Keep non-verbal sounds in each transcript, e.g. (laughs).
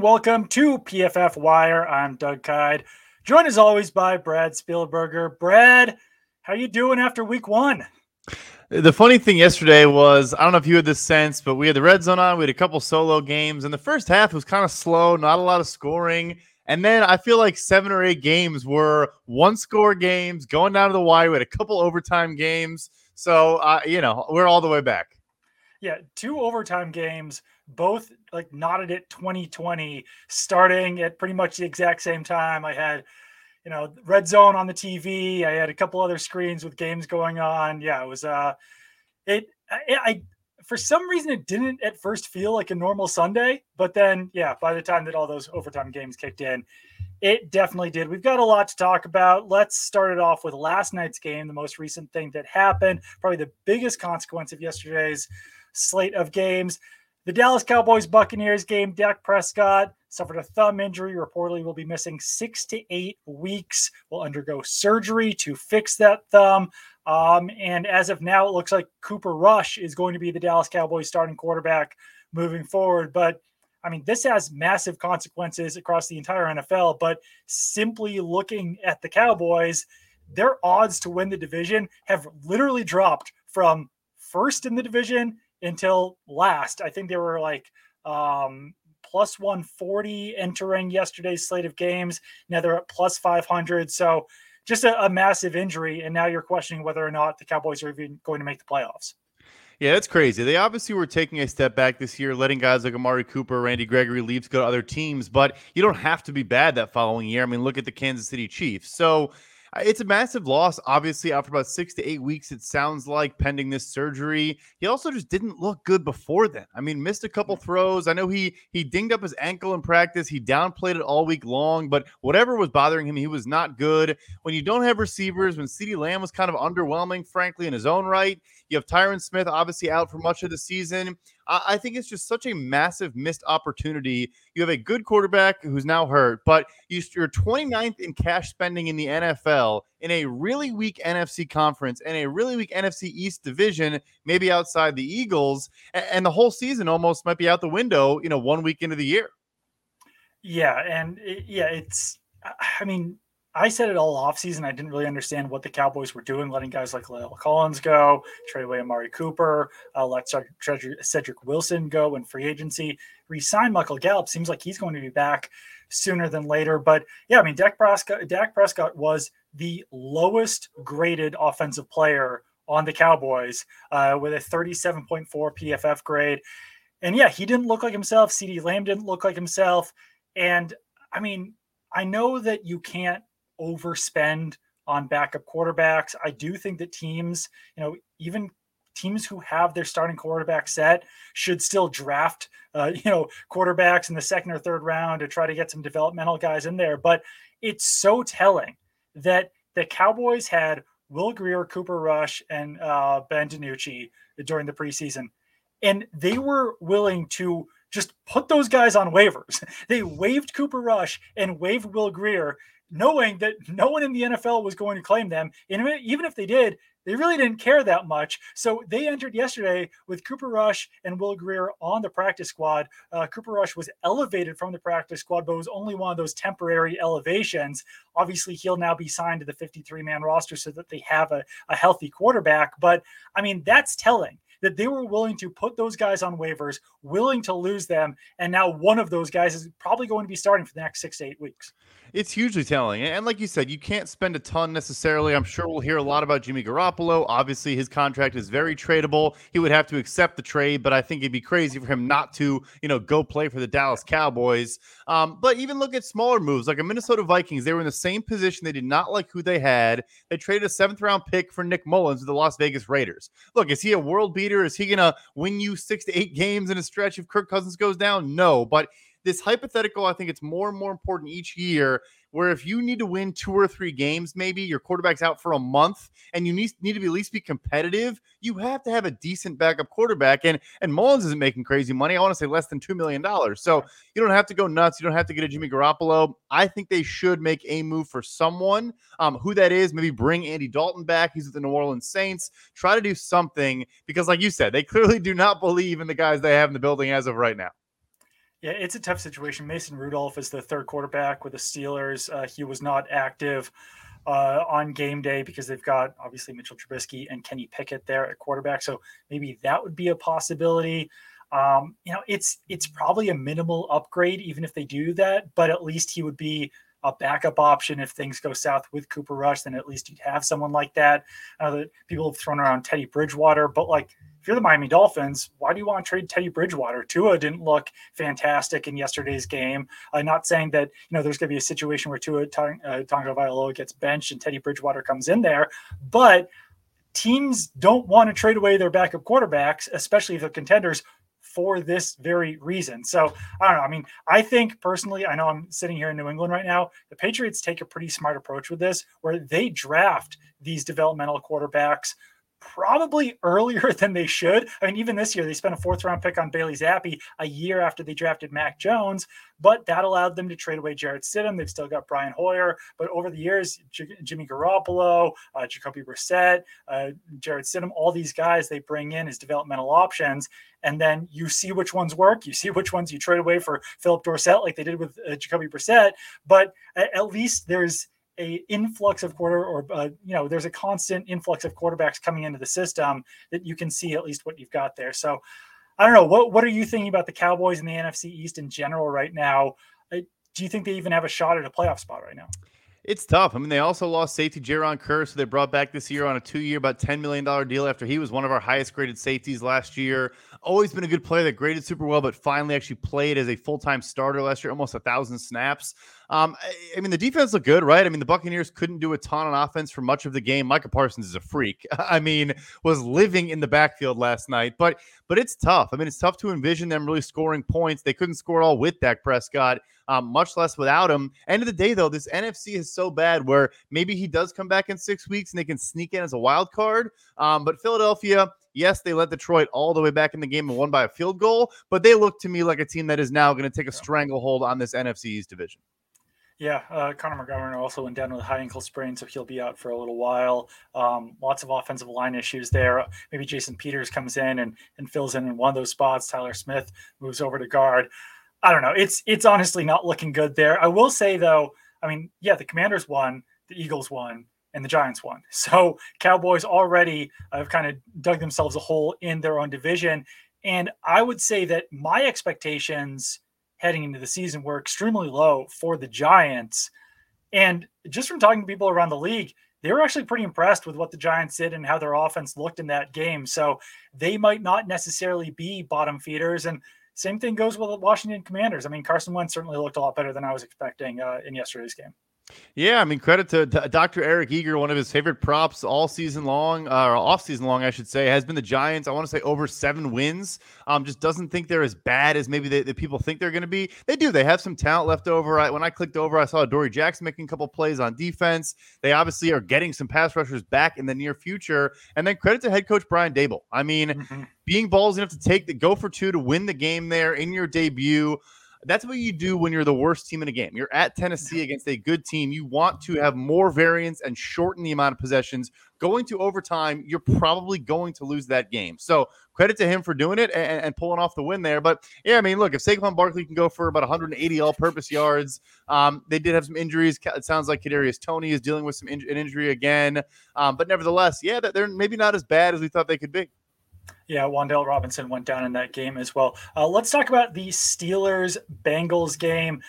Welcome to PFF Wire. I'm Doug Kyed, joined as always by Brad Spielberger. Brad, how you doing after week one? The funny thing yesterday was I don't know if you had this sense, but we had the red zone on. We had a couple solo games, and the first half was kind of slow, not a lot of scoring. And then I feel like seven or eight games were one score games going down to the wire. We had a couple overtime games. So, uh, you know, we're all the way back. Yeah, two overtime games, both like knotted at 2020, starting at pretty much the exact same time. I had, you know, red zone on the TV. I had a couple other screens with games going on. Yeah, it was uh it I, I for some reason it didn't at first feel like a normal Sunday, but then yeah, by the time that all those overtime games kicked in, it definitely did. We've got a lot to talk about. Let's start it off with last night's game, the most recent thing that happened, probably the biggest consequence of yesterday's slate of games. The Dallas Cowboys Buccaneers game, Dak Prescott suffered a thumb injury, reportedly will be missing six to eight weeks, will undergo surgery to fix that thumb. Um, and as of now, it looks like Cooper Rush is going to be the Dallas Cowboys starting quarterback moving forward. But I mean, this has massive consequences across the entire NFL. But simply looking at the Cowboys, their odds to win the division have literally dropped from first in the division until last. I think they were like um, plus 140 entering yesterday's slate of games. Now they're at plus 500. So just a, a massive injury. And now you're questioning whether or not the Cowboys are even going to make the playoffs. Yeah, that's crazy. They obviously were taking a step back this year, letting guys like Amari Cooper, Randy Gregory leave to go to other teams, but you don't have to be bad that following year. I mean, look at the Kansas City Chiefs. So it's a massive loss, obviously, out for about six to eight weeks, it sounds like, pending this surgery. He also just didn't look good before then. I mean, missed a couple throws. I know he he dinged up his ankle in practice. He downplayed it all week long, but whatever was bothering him, he was not good. When you don't have receivers, when CeeDee Lamb was kind of underwhelming, frankly, in his own right, you have Tyron Smith obviously out for much of the season. I, think it's just such a massive missed opportunity. You have a good quarterback who's now hurt, but you, you're 29th in cash spending in the NFL in a really weak NFC conference and a really weak NFC East division, maybe outside the Eagles, and, and the whole season almost might be out the window, you know, one week into the year. Yeah. And it, yeah, it's, I mean, I said it all off season. I didn't really understand what the Cowboys were doing, letting guys like La'el Collins go, trade away Amari Cooper, uh, let Cedric Wilson go in free agency, resign Michael Gallup. Seems like he's going to be back sooner than later. But yeah, I mean, Dak Prescott, Dak Prescott was the lowest graded offensive player on the Cowboys uh, with a 37.4 PFF grade. And yeah, he didn't look like himself. CeeDee Lamb didn't look like himself. And I mean, I know that you can't overspend on backup quarterbacks. I do think that teams, you know, even teams who have their starting quarterback set should still draft, uh, (laughs) you know, quarterbacks in the second or third round to try to get some developmental guys in there. But it's so telling that the Cowboys had Will Grier, Cooper Rush, and uh, Ben DiNucci during the preseason, and they were willing to just put those guys on waivers. (laughs) They waived Cooper Rush and waived Will Grier, knowing that no one in the NFL was going to claim them. And even if they did, they really didn't care that much. So they entered yesterday with Cooper Rush and Will Grier on the practice squad. Uh, Cooper Rush was elevated from the practice squad, but was only one of those temporary elevations. Obviously, he'll now be signed to the 53 man roster so that they have a, a healthy quarterback. But I mean, that's telling that they were willing to put those guys on waivers, willing to lose them. And now one of those guys is probably going to be starting for the next six to eight weeks. It's hugely telling. And like you said, you can't spend a ton necessarily. I'm sure we'll hear a lot about Jimmy Garoppolo. Obviously, his contract is very tradable. He would have to accept the trade, but I think it'd be crazy for him not to, you know, go play for the Dallas Cowboys. Um, but even look at smaller moves like a Minnesota Vikings. They were in the same position. They did not like who they had. They traded a seventh round pick for Nick Mullens with the Las Vegas Raiders. Look, is he a world beater? Is he going to win you six to eight games in a stretch if Kirk Cousins goes down? No, but this hypothetical, I think it's more and more important each year. Where if you need to win two or three games, maybe your quarterback's out for a month, and you need, need to be at least be competitive, you have to have a decent backup quarterback. And and Mullens isn't making crazy money. I want to say less than two million dollars. So you don't have to go nuts. You don't have to get a Jimmy Garoppolo. I think they should make a move for someone. Um, who that is, maybe bring Andy Dalton back. He's at the New Orleans Saints. Try to do something because, like you said, they (laughs) clearly do not believe in the guys they have in the building as of right now. Yeah, it's a tough situation. Mason Rudolph is the third quarterback with the Steelers. Uh, he was not active uh, on game day because they've got obviously Mitchell Trubisky and Kenny Pickett there at quarterback. So maybe that would be a possibility. Um, you know, it's it's probably a minimal upgrade even if they do that, but at least he would be a backup option if things go south with Cooper Rush. Then at least you'd have someone like that. Uh, people have thrown around Teddy Bridgewater, but like you're the Miami Dolphins, why do you want to trade Teddy Bridgewater? Tua didn't look fantastic in yesterday's game. I'm not saying that you know there's going to be a situation where Tua Tonga uh, Vailoa gets benched and Teddy Bridgewater comes in there, but teams don't want to trade away their backup quarterbacks, especially they're contenders for this very reason. So I don't know. I mean, I think personally, I know I'm sitting here in New England right now. The Patriots take a pretty smart approach with this, where they draft these developmental quarterbacks probably earlier (laughs) than they should. I mean, even this year, they spent a fourth round pick on Bailey Zappe a year after they drafted Mac Jones, but that allowed them to trade away Jarrett Stidham. They've still got Brian Hoyer, but over the years, J- Jimmy Garoppolo, uh, Jacoby Brissett, uh, Jarrett Stidham, all these guys they bring in as developmental options. And then you see which ones work. You see (laughs) which ones you trade away for Phillip Dorsett, like they did with uh, Jacoby Brissett. But at, at least there's a influx of quarter or uh, you know there's a constant influx of quarterbacks coming into the system that you can see at least what you've got there so i don't know what what are you thinking about the cowboys in the nfc east in general right now uh, do you think they even have a shot at a playoff spot right now it's tough. I mean, they also lost safety Jayron Kearse, so they brought back this year on a two-year, about $10 million deal after he was one of our highest graded safeties last year. Always been a good player that graded super well, but finally actually played as a full-time starter last year, almost a thousand snaps. Um, I mean, the defense looked good, right? I mean, the Buccaneers couldn't do a ton on offense for much of the game. Micah Parsons is a freak. (laughs) I mean, was living in the backfield last night, but but it's tough. I mean, it's tough to envision them really scoring points. They couldn't score all with Dak Prescott, um, much less without him. End of the day, though, this NFC is so bad where maybe he does come back in six weeks and they can sneak in as a wild card. Um, but Philadelphia, Yes, they led Detroit all the way back in the game and won by a field goal, but they look to me like a team that is now going to take a stranglehold on this NFC East division. Yeah, uh, Connor McGovern also went down with a high ankle sprain, so he'll be out for a little while. Um, lots of offensive line issues there. Maybe Jason Peters comes in and, and fills in in one of those spots. Tyler Smith moves over to guard. I don't know. It's it's honestly not looking good there. I will say though, I mean, yeah, the Commanders won, the Eagles won, and the Giants won. (laughs) So Cowboys already have kind of dug themselves a hole in their own division. And I would say that my expectations heading into the season were extremely low for the Giants. And just from talking to people around the league, they were actually pretty impressed with what the Giants did and how their offense looked in that game. So they might not necessarily be bottom feeders. And same thing goes with the Washington Commanders. I mean, Carson Wentz certainly looked a lot better than I was expecting uh, in yesterday's game. Yeah, I mean, credit to, Dr. Eric Eager, one of his favorite props all season long, uh, or off season long, I should say, has been the Giants. I want to say over seven wins. Um, just doesn't think they're as bad as maybe the people think they're going to be. They do. They have some talent left over. I, when I clicked over, I saw Dory Jackson making a couple plays on defense. They obviously are getting some pass rushers back in the near future. And then credit to head coach Brian Daboll. I mean, mm-hmm. being balls enough to take the go for two to win the game there in your debut. That's what you do when you're the worst team in a game. You're at Tennessee against a good team. You want to have more variance and shorten the amount of possessions. Going to overtime, you're probably going to lose that game. So credit to him for doing it and, and pulling off the win there. But yeah, I mean, look, if Saquon Barkley can go for about 180 all-purpose yards, um, they did have some injuries. It sounds like Kadarius Toney is dealing with some in- an injury again. Um, but nevertheless, yeah, they're maybe not as bad as we thought they could be. Yeah, Wan'Dale Robinson went down in that game as well. Uh, let's talk about the Steelers Bengals game.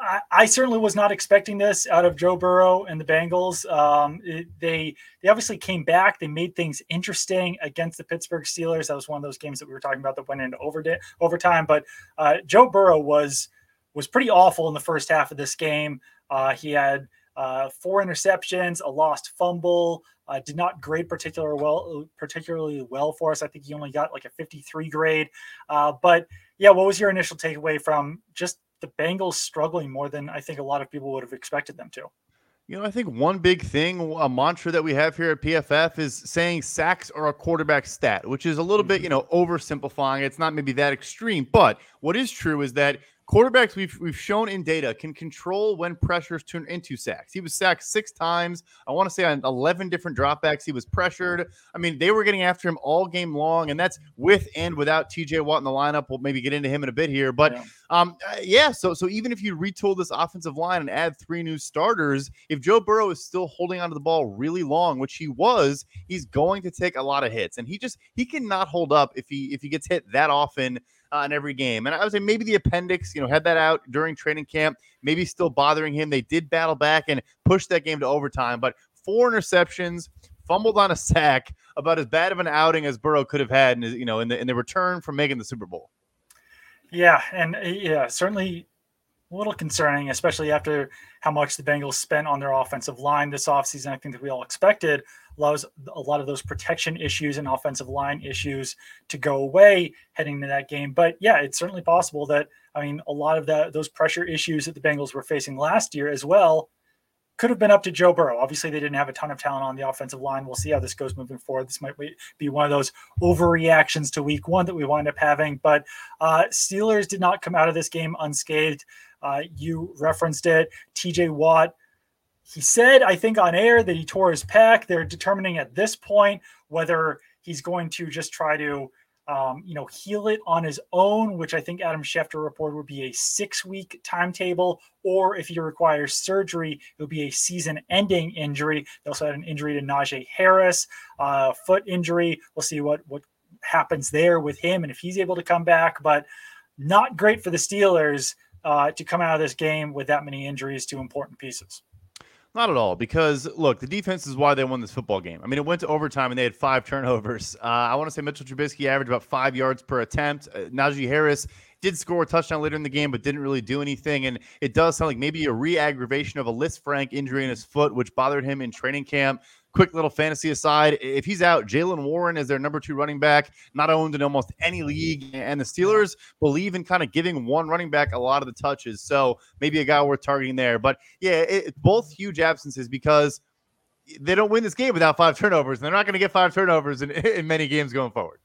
I, I, certainly was not expecting this out of Joe Burrow and the Bengals. Um, it, they they obviously came back. They made things interesting against the Pittsburgh Steelers. That was one of those games that we were talking about that went into over overtime. But uh, Joe Burrow was was pretty awful in the first half of this game. Uh, he had uh, four interceptions, a lost fumble. Uh, did not grade particular well, particularly well for us. I think he only got like a 53 grade. Uh, but yeah, what was your initial takeaway from just the Bengals struggling more than I think a lot of people would have expected them to? You know, I think one big thing, a mantra that we have here at PFF is saying sacks are a quarterback stat, which is a little bit, you mm-hmm. know, oversimplifying. It's not maybe that extreme, but what is true is that quarterbacks we've we've shown in data can control when pressures turn into sacks. He was sacked six times. I want to say on 11 different dropbacks he was pressured. I mean, they were getting after him all game long, and that's with and without TJ Watt in the lineup. We'll maybe get into him in a bit here, but yeah. um uh, yeah, so so even if you retool this offensive line and add three new starters, if Joe Burrow is still holding onto the ball really long, which he was, he's going to take a lot of hits, and he just he cannot hold up if he if he gets hit that often in every game. And I would say maybe the appendix, you know, had that out during training camp, maybe still bothering him. They did battle back and push that game to overtime, but four interceptions, fumbled on a sack, about as bad of an outing as Burrow could have had, in, you know, in the in the return from making the Super Bowl. Yeah, and uh, yeah, certainly a little concerning, especially after how much the Bengals spent on their offensive line this offseason. I think that we all expected allows a lot of those protection issues and offensive line issues to go away heading into that game. But yeah, it's certainly possible that I mean a lot of that those pressure issues that the Bengals were facing last year as well could have been up to Joe Burrow. Obviously, they didn't have a ton of talent on the offensive line. We'll see how this goes moving forward. This might be one of those overreactions to week one that we wind up having. But uh, Steelers did not come out of this game unscathed. Uh, you referenced it. TJ Watt he said, I think on air that he tore his pec. They're determining at this point whether he's going to just try to, um, you know, heal it on his own, which I think Adam Schefter reported would be a six week timetable, or if he requires surgery, it would be a season ending injury. They also had an injury to Najee Harris, uh, foot injury. We'll see what, what happens there with him and if he's able to come back, but not great for the Steelers uh, to come out of this game with that many injuries to important pieces. Not at all, because look, the defense is why they won this football game. I mean, it went to overtime and they had five turnovers. (laughs) Uh, I want to say Mitchell Trubisky averaged about five yards per attempt. Uh, Najee Harris did score a touchdown later in the game, but didn't really do anything. And it does sound like maybe a re aggravation of a Lisfranc injury in his foot, which bothered him in training camp quick little fantasy aside, if he's out, Jaylen Warren is their number two running back, not owned in almost any league. And the Steelers believe in kind of giving one running back a lot of the touches. So maybe a guy worth targeting there. But yeah, it, both huge absences because they don't win this game without five turnovers. And they're not going to get five turnovers in, (laughs) in many games going forward.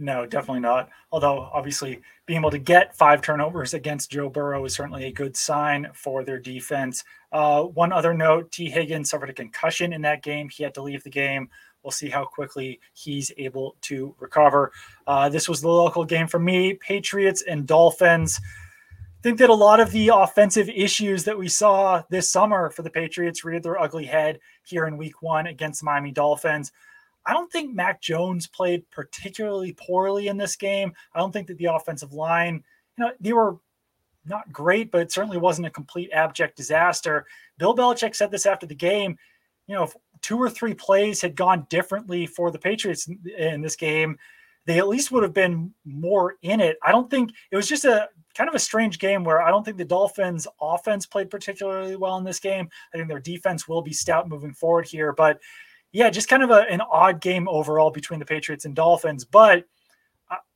No, definitely not. Although, obviously, being able to get five turnovers against Joe Burrow is certainly a good sign for their defense. Uh, one other note Tee Higgins suffered a concussion in that game. He had to leave the game. We'll see how quickly he's able to recover. Uh, this was the local game for me Patriots and Dolphins. I think that a lot of the offensive issues that we saw this summer for the Patriots reared their ugly head here in week one against the Miami Dolphins. I don't think Mac Jones played particularly poorly in this game. I don't think that the offensive line, you know, they were not great, but it certainly wasn't a complete abject disaster. Bill Belichick said this after the game. You know, if two or three plays had gone differently for the Patriots in this game, they at least would have been more in it. I don't think it was just a kind of a strange game where I don't think the Dolphins offense played particularly well in this game. I think their defense will be stout moving forward here, but yeah, just kind of a, an odd game overall between the Patriots and Dolphins. But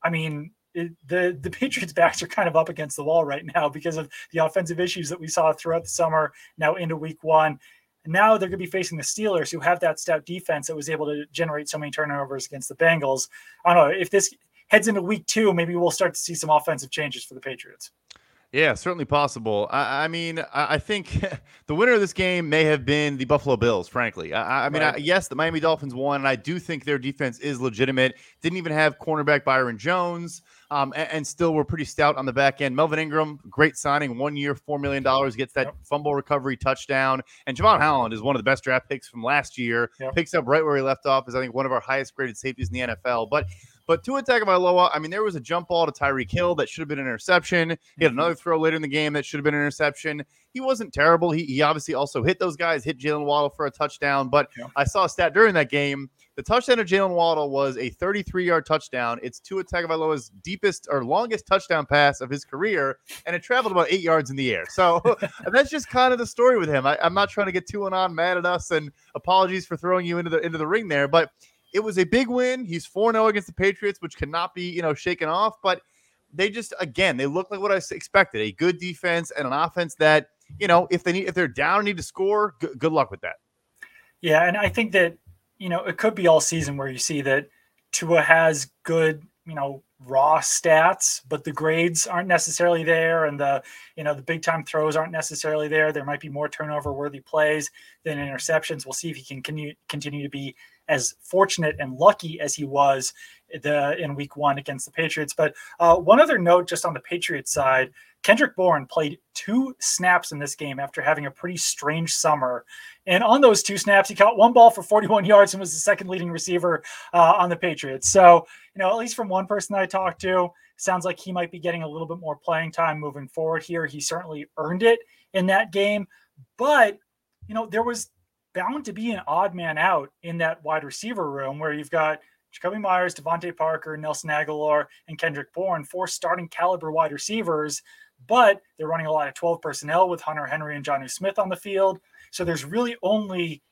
I, mean, it, the the Patriots backs are kind of up against the wall right now because of the offensive issues that we saw throughout the summer. Now into Week One, and now they're going to be facing the Steelers, who have that stout defense that was able to generate so many turnovers against the Bengals. I don't know if this heads into Week Two, maybe we'll start to see some offensive changes for the Patriots. Yeah, certainly possible. I, I mean, I, I, think (laughs) the winner of this game may have been the Buffalo Bills. Frankly, I, I mean, right. yes, the Miami Dolphins won, and I do think their defense is legitimate. Didn't even have cornerback Byron Jones, um, and, and, still were pretty stout on the back end. Melvin Ingram, great signing, one year, four million dollars, gets that yep. fumble recovery touchdown, and Jevon Holland is one of the best draft picks from last year. Yep. Picks up right where he left off. Is I think one of our highest graded safeties in the NFL, but. But Tua Tagovailoa, I mean, there was a jump ball to Tyreek Hill that should have been an interception. He had mm-hmm. another throw later in the game that should have been an interception. He wasn't terrible. He, he obviously also hit those guys, hit Jaylen Waddle for a touchdown. But yeah. I saw a stat during that game. The touchdown of Jaylen Waddle was a 33 yard touchdown. It's Tua Tagovailoa's deepest or longest touchdown pass of his career, and it traveled about eight yards in the air. So (laughs) (laughs) that's just kind of the story with him. I, am not trying to get too on mad at us, and apologies for throwing you into the into the ring there, but it was a big win. He's 4 0 against the Patriots, which cannot be, you know, shaken off. But they just, again, they look like what I expected a good defense and an offense that, you know, if they need, if they're down and need to score, good, good luck with that. Yeah. And I think that, you know, it could be all season where you see that Tua has good you know raw stats but the grades aren't necessarily there and the you know the big time throws aren't necessarily there. There might be more turnover worthy plays than interceptions. We'll see if he can continue to be as fortunate and lucky as he was the in week one against the patriots. But uh, one other note just on the patriots side Kendrick Bourne played two snaps in this game after having a pretty strange summer. And on those two snaps, he caught one ball for 41 yards and was the second leading receiver uh, on the Patriots. So, you know, at least from one person I talked to, sounds like he might be getting a little bit more playing time moving forward here. He certainly earned it in that game. But, you know, there was bound to be an odd man out in that wide receiver room where you've got Jakobi Myers, DeVante Parker, Nelson Agholor, and Kendrick Bourne, four starting caliber wide receivers but they're running a lot of 12 personnel with Hunter Henry and Jonnu Smith on the field. So there's really only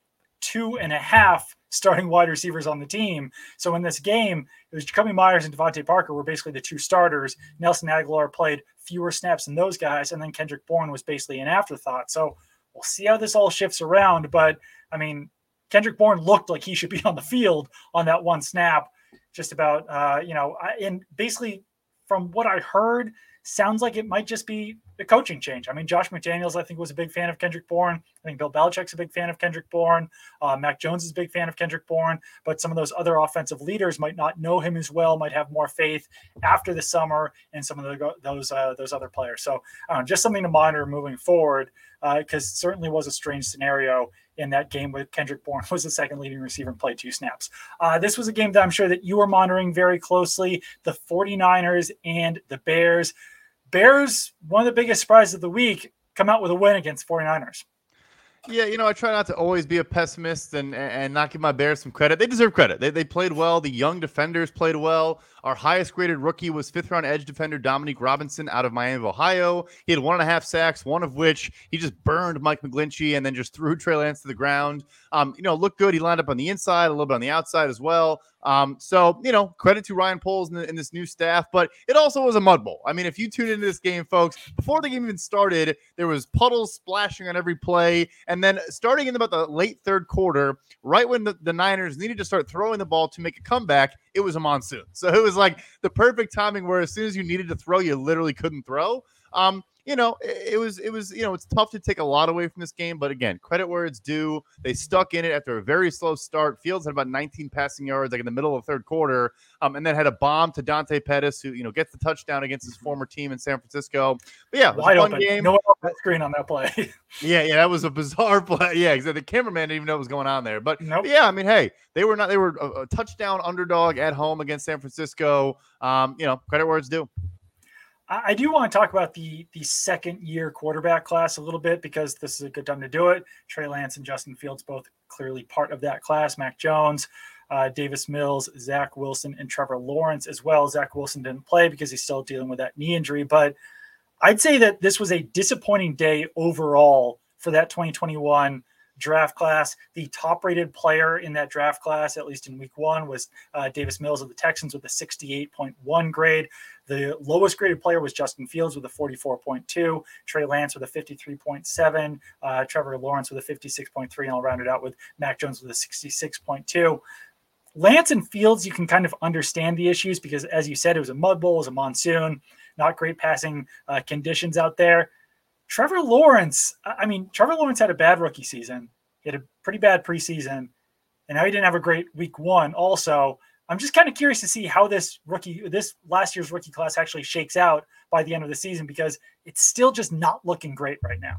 two and a half starting wide receivers on the team. So in this game, it was Jakobi Myers and DeVante Parker were basically the two starters. Nelson Agholor played fewer snaps than those guys, and then Kendrick Bourne was basically an afterthought. So we'll see how this all shifts around. But I mean, Kendrick Bourne looked like he should be (laughs) on the field on that one snap. Just about, uh, you know, and basically from what I heard, sounds like it might just be a coaching change. I mean, Josh McDaniels, I think, was a big fan of Kendrick Bourne. I think Bill Belichick's a big fan of Kendrick Bourne. Uh, Mac Jones is a big fan of Kendrick Bourne. But some of those other offensive leaders might not know him as well, might have more faith after the summer and some of the, those uh, those other players. So uh, just something to monitor moving forward because uh, certainly was a strange scenario in that game with Kendrick Bourne (laughs) was the second leading receiver and played two snaps. Uh, this was a game that I'm sure that you were monitoring very closely. The 49ers and the Bears. Bears, one of the biggest surprises of the week, come out with a win against 49ers. Yeah, you know, I try not to always be a pessimist and and not give my Bears some credit. They deserve credit. They, they played well. The young defenders played well. Our highest graded rookie was fifth round edge defender Dominique Robinson out of Miami, Ohio. He had one and a half sacks, one of which he just burned Mike McGlinchey and then just threw (laughs) Trey Lance to the ground. Um, you know, looked good. He lined up on the inside, a little bit on the outside as well. Um, so you know, credit to Ryan Poles and, this new staff, but it also was a mud bowl. I mean, if you tune into this game, folks, before the game even started, there was puddles splashing on every play, and then starting in about the late third quarter, right when the, the Niners needed to start throwing the ball to make a comeback, it was a monsoon. So it was like the perfect timing where as soon as you needed to throw, you literally couldn't throw. Um, you know, it, it, was it was you know it's tough to take a lot away from this game, but again, credit where it's due. They stuck in it after a very slow start. Fields had about 19 passing yards, like in the middle of the third quarter, um, and then had a bomb to Dante Pettis, who you know gets the touchdown against his mm-hmm. former team in San Francisco. But yeah, wide open game. No that screen on that play. (laughs) yeah, yeah, that was a bizarre (laughs) play. Yeah, exactly. The cameraman didn't even know what was going on there. But nope. yeah, I mean, hey, they were not they were a, a touchdown underdog at home against San Francisco. Um, you know, credit where it's due. I do want to talk about the the second year quarterback class a little bit because this is a good time to do it. Trey Lance and Justin Fields both clearly part of that class. Mac Jones, uh, Davis Mills, Zach Wilson, and Trevor Lawrence as well. Zach Wilson didn't play because he's still dealing with that knee injury, but I'd say that this was a disappointing day overall for that 2021 draft class. The top rated player in that draft class, at least in week one, was uh, Davis Mills of the Texans with a 68.1 grade. The lowest graded player was Justin Fields with a 44.2, Trey Lance with a 53.7, uh, Trevor Lawrence with a 56.3, and I'll round it out with Mac Jones with a 66.2. Lance and Fields, you can kind of understand the issues because, as you said, it was a mud bowl, it was a monsoon, not great passing uh, conditions out there. Trevor Lawrence, I mean, Trevor Lawrence had a bad rookie season. He had a pretty bad preseason, and now he didn't have a great week one. Also, I'm just kind of curious to see how this rookie, this last year's rookie class actually shakes out by the end of the season because it's still just not looking great right now.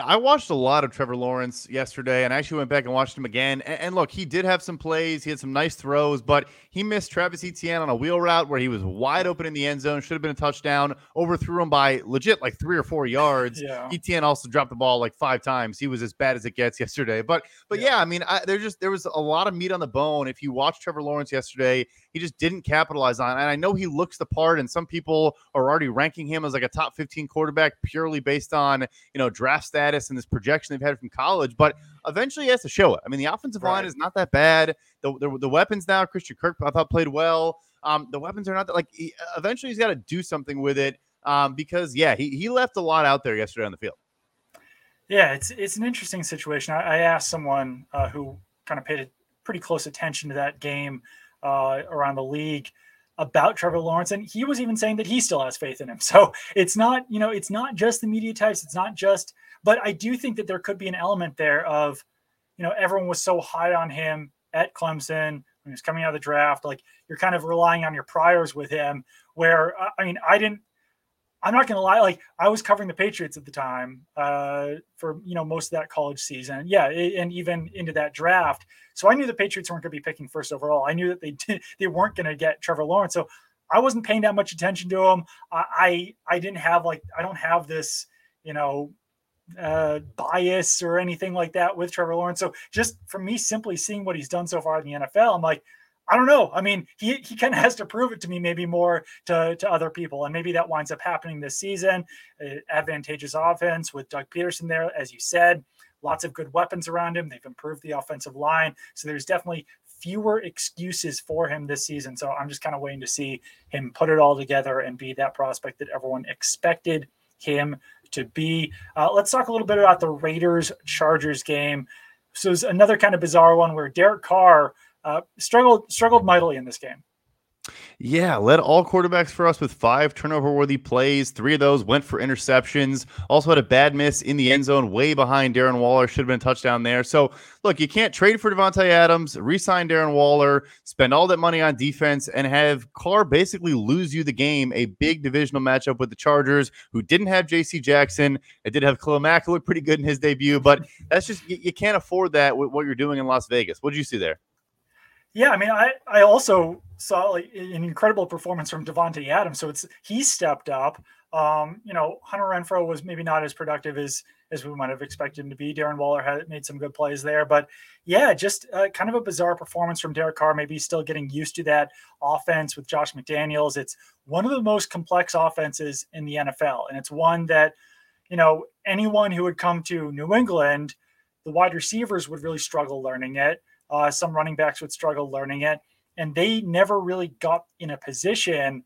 I watched a lot of Trevor Lawrence yesterday, and I actually went back and watched him again. And, and, look, he did have some plays. He had some nice throws, but he missed Travis Etienne on a wheel route where he was wide open in the end zone. Should have been a touchdown. Overthrew him by legit like three or four yards. (laughs) Yeah. Etienne also dropped the ball like five times. He was as bad as it gets yesterday. But but yeah, yeah I mean, I, there just there was a lot of meat on the bone. If you watched Trevor Lawrence yesterday, he just didn't capitalize on. It. And I know he looks the part, and some people are already ranking him as like a top 15 quarterback purely based on you know draft status and this projection they've had from college. But eventually, he has to show it. I mean, the offensive right. line is not that bad. The, the, the weapons now, Christian Kirk, I thought played well. Um, the weapons are not that like. He, eventually, he's got to do something with it. Um, because yeah, he he left a lot out there yesterday on the field. Yeah, it's it's an interesting situation. I, I asked someone uh, who kind of paid pretty close attention to that game uh, around the league. about Trevor Lawrence, and he was even saying that he still has faith in him. (laughs) So it's not, you know, it's not just the media types. It's not just, but I do think that there could be an element there of, you know, everyone was so high on him at Clemson when he was coming out of the draft. Like you're kind of relying on your priors with him. Where I mean, I didn't. I'm not going to lie. Like I was covering the Patriots at the time uh, for you know most of that college season. Yeah, and even into that draft. So I knew the Patriots weren't going to be picking first overall. I knew that they (laughs) did, they weren't going to get Trevor Lawrence. So I wasn't paying that much attention to him. I, I I didn't have like I don't have this you know uh, bias or anything like that with Trevor Lawrence. So just for me, simply seeing what he's done so far in the NFL, I'm like, I don't know. I mean, he, he kind of has to prove it to me, maybe more to, to other people. And maybe that winds up happening this season. Uh, advantageous offense with Doug Pederson there, as you said, lots of good weapons around him. They've improved the offensive line. So there's definitely fewer excuses for him this season. So I'm just kind of waiting to see him put it all together and be that prospect that everyone expected him to be. Uh, let's talk a little bit about the Raiders Chargers game. So it's another kind of bizarre one where Derek Carr uh, struggled struggled mightily in this game. Yeah, led all quarterbacks for us with five turnover worthy plays. Three of those went for interceptions. Also had a bad miss in the end zone, way behind Darren Waller. Should have been a touchdown there. So, look, you can't trade for Davante Adams, re sign Darren Waller, spend all that money on defense, and have Carr basically lose you the game. A big divisional matchup with the Chargers, who didn't have J.C. Jackson. It did have Khalil who pretty good in his debut, but that's just, you can't afford that with what you're doing in Las Vegas. What did you see there? Yeah, I mean, I I also saw like an incredible performance from Davante Adams. So it's he stepped up. Um, you know, Hunter Renfrow was maybe not as productive as as we might have expected him to be. Darren Waller had made some good plays there, but yeah, just uh, kind of a bizarre performance from Derek Carr. Maybe still getting used to that offense with Josh McDaniels. It's one of the most complex offenses in the NFL, and it's one that you know anyone who would come to New England, the wide receivers would really struggle learning it. Uh, some running backs would struggle learning it, and they never really got in a position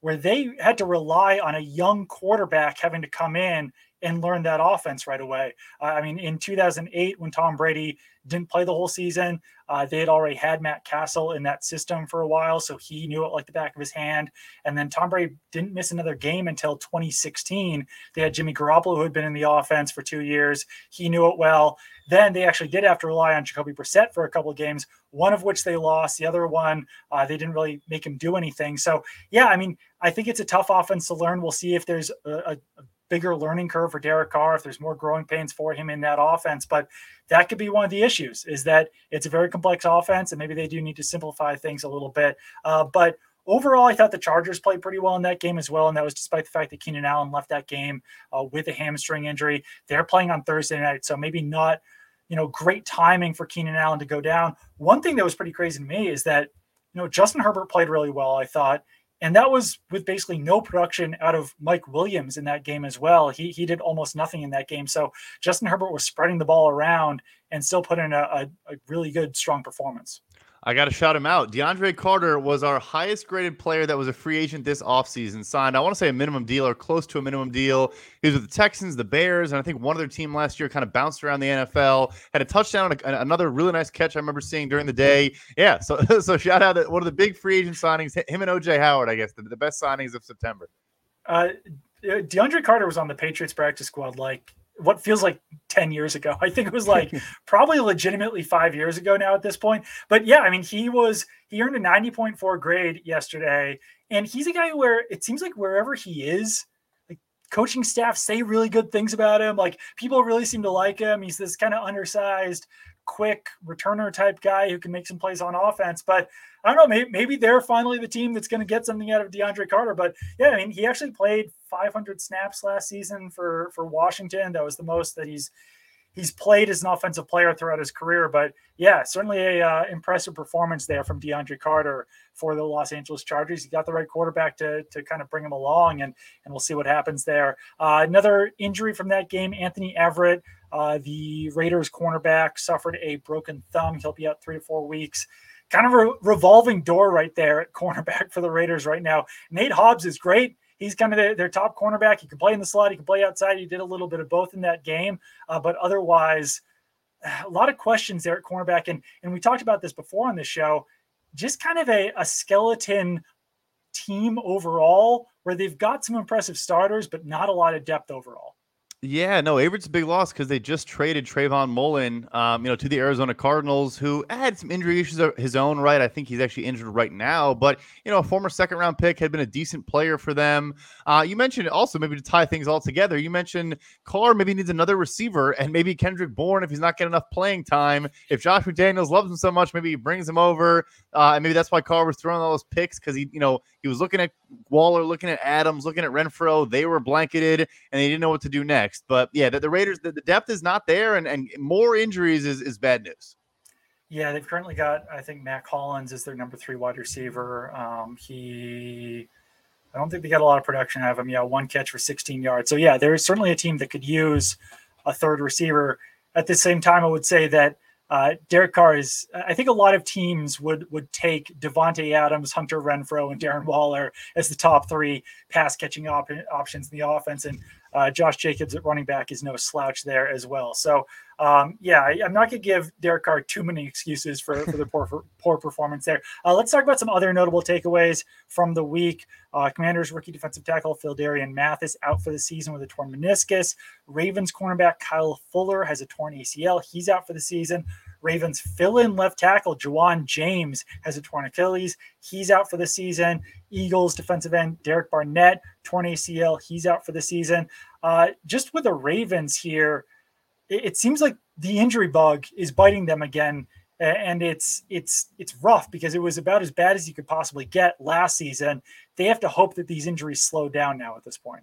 where they had to rely on a young quarterback having to come in and learn that offense right away. Uh, I mean, in 2008, when Tom Brady didn't play the whole season, uh, they had already had Matt Cassel in that system for a while, so he knew it like the back of his hand. And then Tom Brady didn't miss another game until 2016. They had Jimmy Garoppolo, who had been in the offense for two years. He knew it well. Then they actually did have to rely on Jacoby Brissett for a couple of games, one of which they lost. The other one, uh, they didn't really make him do anything. So, yeah, I mean, I think it's a tough offense to learn. We'll see if there's a, a, a bigger learning curve for Derek Carr, if there's more growing pains for him in that offense. But that could be one of the issues is that it's a very complex offense and maybe they do need to simplify things a little bit. Uh, but overall, I thought the Chargers played pretty well in that game as well. And that was despite the fact that Keenan Allen left that game uh, with a hamstring injury. They're playing on Thursday night. So maybe not, you know, great timing for Keenan Allen to go down. One thing that was pretty crazy to me is that, you know, Justin Herbert played really well, I thought. And that was with basically no production out of Mike Williams in that game as well. He, he did almost nothing in that game. So Justin Herbert was spreading the ball around and still put in a, a, a really good, strong performance. I got to shout him out. DeAndre Carter was our highest graded player that was a free agent this offseason. Signed, I want to say a minimum deal or close to a minimum deal. He was with the Texans, the Bears, and I think one other team last year kind of bounced around the NFL. Had a touchdown, another really nice catch I remember seeing during the day. Yeah, so (laughs) so shout out to one of the big free agent signings, him and OJ Howard, I guess, the, the best signings of September. Uh, DeAndre Carter was on the Patriots practice squad like what feels like 10 years ago. (laughs) I think it was like (laughs) probably legitimately five years ago now at this point. But yeah, I mean, he was, he earned a 90.4 grade yesterday. And he's a guy where it seems like wherever he is, like coaching staff say really good things about him. Like people really seem to like him. He's this kind of undersized, quick returner type guy who can make some plays on offense. But I don't know, maybe, maybe they're finally the team that's going to get something out of DeAndre Carter. But yeah, I mean, he actually played 500 snaps last season for for Washington. That was the most that he's he's played as an offensive player throughout his career. But yeah, certainly a uh, impressive performance there from DeAndre Carter for the Los Angeles Chargers. He got the right quarterback to, to kind of bring him along, and and we'll see what happens there. Uh, another injury from that game, Anthony Averett, uh, the Raiders cornerback, suffered a broken thumb. He'll be out three to four weeks kind of a revolving door right there at (laughs) cornerback for the Raiders right now. Nate Hobbs is great. He's kind of their, their top cornerback. He can play in the slot. He can play outside. He did a little bit of both in that game, uh, but otherwise, (sighs) a lot of questions there at cornerback. And and we talked about this before on the show. Just kind of a, a skeleton team overall where they've got some impressive starters, but not a lot of depth overall. Yeah, no, Averett's a big loss because they just traded Trayvon Mullen, um, you know, to the Arizona Cardinals, who had some injury issues of his own right. I think he's actually injured right now, but you know, a former second round pick had been a decent player for them. Uh, you mentioned also maybe to tie things all together. You mentioned Carr maybe needs another receiver, and maybe Kendrick Bourne if he's not getting enough playing time. If Josh McDaniels loves him so much, maybe he brings him over, uh, and maybe that's why Carr was throwing all those picks because he, you know, he was looking at Waller, looking at Adams, looking at Renfrow, They were blanketed, and they didn't know what to do next. But yeah, the, the Raiders, the, the, depth is not there, and, and more injuries is, is bad news. Yeah, they've currently got, I think, Mack Hollins is their number three wide receiver. Um, he, I don't think they got a lot of production out of him. Yeah, one catch for 16 yards. So yeah, there is certainly a team that could use a third receiver. At the same time, I would say that uh, Derek Carr is. I think a lot of teams would would take Davante Adams, Hunter Renfrow, and Darren Waller as the top three pass catching op- options in the offense, and uh, Josh Jacobs at running back is no slouch there as well. So, um, yeah, I, am not going to give Derek Carr too many excuses for, for the poor for, (laughs) poor performance there. Uh, let's talk about some other notable takeaways from the week. Uh, Commanders rookie defensive tackle Phidarian Mathis out for the season with a torn meniscus. Ravens cornerback Kyle Fuller has a torn ACL. He's out for the season. Ravens fill in left tackle Ja'Wuan James has a torn Achilles. He's out for the season. Eagles defensive end Derek Barnett, torn ACL. He's out for the season. Uh, just with the Ravens here, it, it seems like the injury bug is biting them again and it's it's it's rough because it was about as bad as you could possibly get last season. They have to hope that these injuries slow down now at this point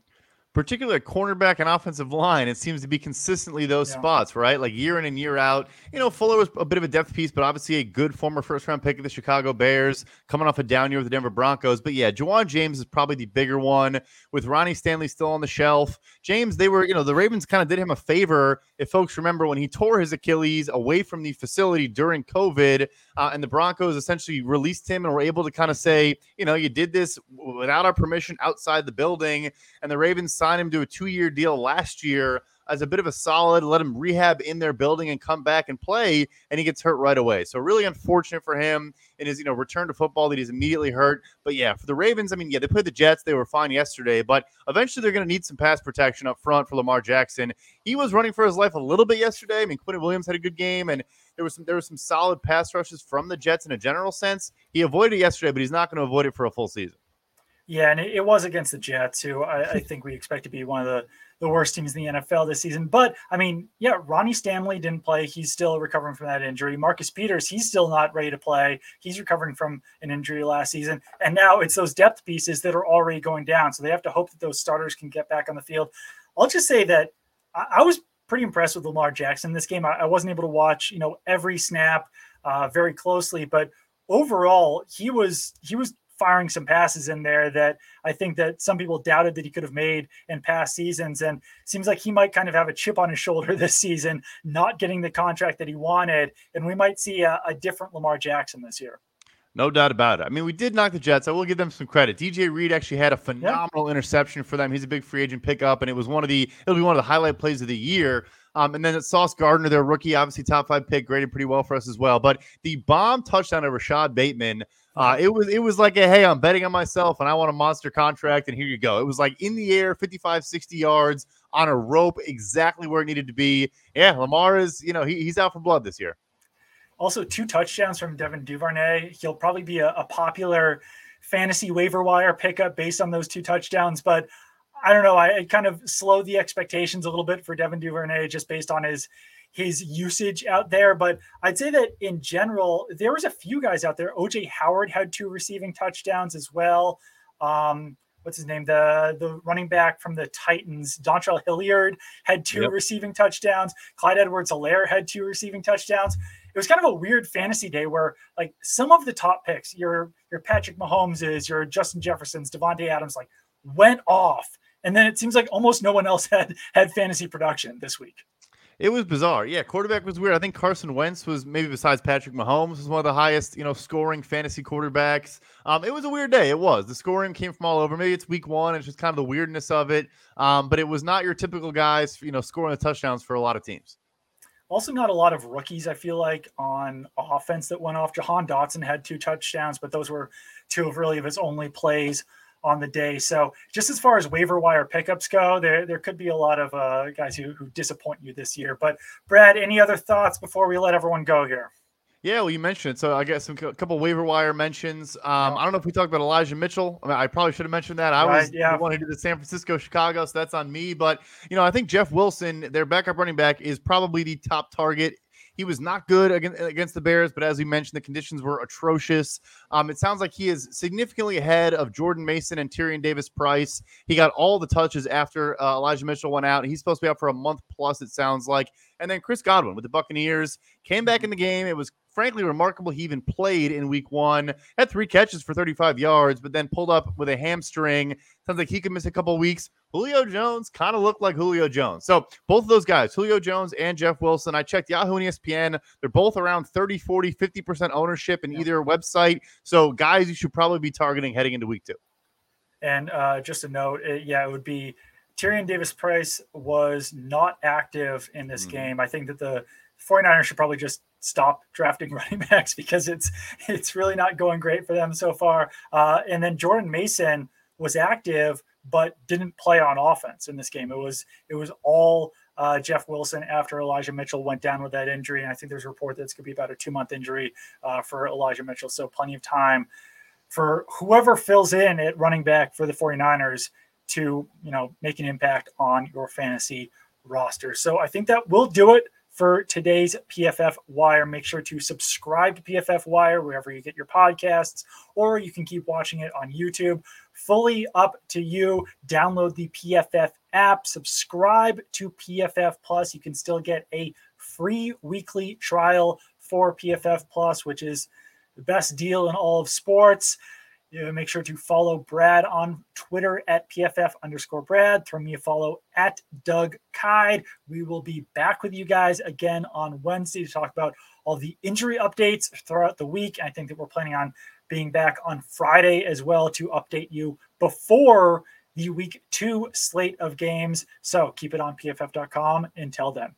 particularly at cornerback and offensive line, it seems to be consistently those yeah. spots, right? Like year in and year out. You know, Fuller was a bit of a depth piece, but obviously a good former first round pick of the Chicago Bears, coming off a down year with the Denver Broncos. But yeah, Ja'Wuan James is probably the bigger one with Ronnie Stanley still on the shelf. James, they were, you know, the Ravens kind of did him a favor. If folks remember when he tore his Achilles away from the facility during COVID, uh, and the Broncos essentially released him and were able to kind of say, you know, you did this without our permission outside the building. And the Ravens signed him to a two year deal last year as a bit of a solid, let him rehab in their building and come back and play, and he gets hurt right away. So really unfortunate for him in his you know return to football that he's immediately hurt. But yeah, for the Ravens, I mean, yeah, they played the Jets, they were fine yesterday, but eventually they're going to need some pass protection up front for Lamar Jackson. He was running for his life a little bit yesterday. I mean, Quinnen Williams had a good game, and there was some there was some solid pass rushes from the Jets in a general sense. He avoided it yesterday, but he's not going to avoid it for a full season. Yeah, and it, it was against the Jets, who I, I think we expect to be one of the the worst teams in the NFL this season. But I mean, yeah, Ronnie Stanley didn't play. He's still recovering from that injury. Marcus Peters, he's still not ready to play. He's recovering from an injury last season. And now it's those depth pieces that are already going down. So they have to hope that those starters can get back on the field. I'll just say that I, I was pretty impressed with Lamar Jackson this game. I, I wasn't able to watch, you know, every snap uh, very closely, but overall, he was he was firing some passes in there that I think that some people doubted that he could have made in past seasons. And seems like he might kind of have a chip on his shoulder (laughs) this season, not getting the contract that he wanted. And we might see a, a different Lamar Jackson this year. No doubt about it. I mean, we did knock the Jets. I will give them some credit. DJ Reed actually had a phenomenal yeah. interception for them. He's a big free agent pickup, and it was one of the it'll be one of the highlight plays of the year. Um, and then it's Sauce Gardner, their rookie, obviously top five pick, graded pretty well for us as well. But the bomb touchdown of Rashod Bateman uh, it was it was like a hey, I'm betting on myself and I want a monster contract, and here you go. It was like in the air, 55, 60 yards on a rope, exactly where it needed to be. Yeah, Lamar is, you know, he, he's out for blood this year. Also, two touchdowns from Devin Duvernay. He'll probably be a, a popular fantasy waiver wire pickup based on those two touchdowns, but I don't know. I, I kind of slowed the expectations a little bit for Devin Duvernay just based on his his usage out there. But I'd say that in general, there was a few guys out there. OJ Howard had two receiving touchdowns as well. Um, what's his name? The the running back from the Titans, Dontrell Hilliard, had two yep. receiving touchdowns. Clyde Edwards-Helaire had two receiving touchdowns. It was kind of a weird fantasy day where like some of the top picks, your your Patrick Mahomes is, your Justin Jefferson's, Davante Adams, like went off. And then it seems like almost no one else (laughs) had had fantasy production this week. It was bizarre. Yeah, quarterback was weird. I think Carson Wentz was maybe besides Patrick Mahomes was one of the highest, you know, scoring fantasy quarterbacks. Um, it was a weird day. It was. The scoring came from all over. Maybe it's week one. It's just kind of the weirdness of it. Um, but it was not your typical guys, you know, scoring the touchdowns for a lot of teams. Also, not a lot of rookies, I feel like, on offense that went off. Jahan Dotson had two touchdowns, but those were two of really of his only plays on the day. So, just as far as waiver wire pickups go, there there could be a lot of uh, guys who, who disappoint you this year. But, Brad, any other thoughts before we let everyone go here? Yeah, well, you mentioned it. So I guess some a couple waiver wire mentions. Um, I don't know if we talked about Elijah Mitchell. I, mean, I probably should have mentioned that. I right, was yeah. the one who did the San Francisco Chicago, so that's on me. But you know, I think Jeff Wilson, their backup running back, is probably the top target he was not good against the Bears, but as we mentioned, the conditions were atrocious. Um, it sounds like he is significantly ahead of Jordan Mason and Tyrion Davis Price. He got all the touches after uh, Elijah Mitchell went out. He's supposed to be out for a month plus, it sounds like. And then Chris Godwin with the Buccaneers came back in the game. It was frankly remarkable he even played in week one. Had three catches for 35 yards, but then pulled up with a hamstring. Sounds like he could miss a couple weeks. Julio Jones kind of looked like Julio Jones. So both of those guys, Julio Jones and Jeff Wilson, I checked Yahoo and ESPN. They're both around 30, 40, 50% ownership in either website. So guys you should probably be targeting heading into week two. And uh, just a note, it, yeah, it would be Tyrion Davis Price was not active in this mm. game. I think that the 49ers should probably just stop drafting (laughs) running backs because it's it's really not going great for them so far. Uh, and then Jordan Mason was active but didn't play on offense in this game. It was it was all uh, Jeff Wilson after Elijah Mitchell went down with that injury. And I think there's a report that it's going to be about a two month injury uh, for Elijah Mitchell. So plenty of time for whoever fills in at running back for the 49ers to you know make an impact on your fantasy roster. So I think that will do it for today's PFF Wire. Make sure to subscribe to PFF Wire wherever you get your podcasts, or you can keep watching it on YouTube. Fully up to you. Download the PFF app, subscribe to PFF Plus. You can still get a free weekly trial for PFF Plus, which is the best deal in all of sports. Make sure to follow Brad on Twitter at PFF underscore Brad. Throw me a follow at Doug Kyed. We will be back with you guys again on Wednesday to talk about all the injury updates throughout the week. I think that we're planning on being back on Friday as well to update you before the week two slate of games. So keep it on pff.com until then.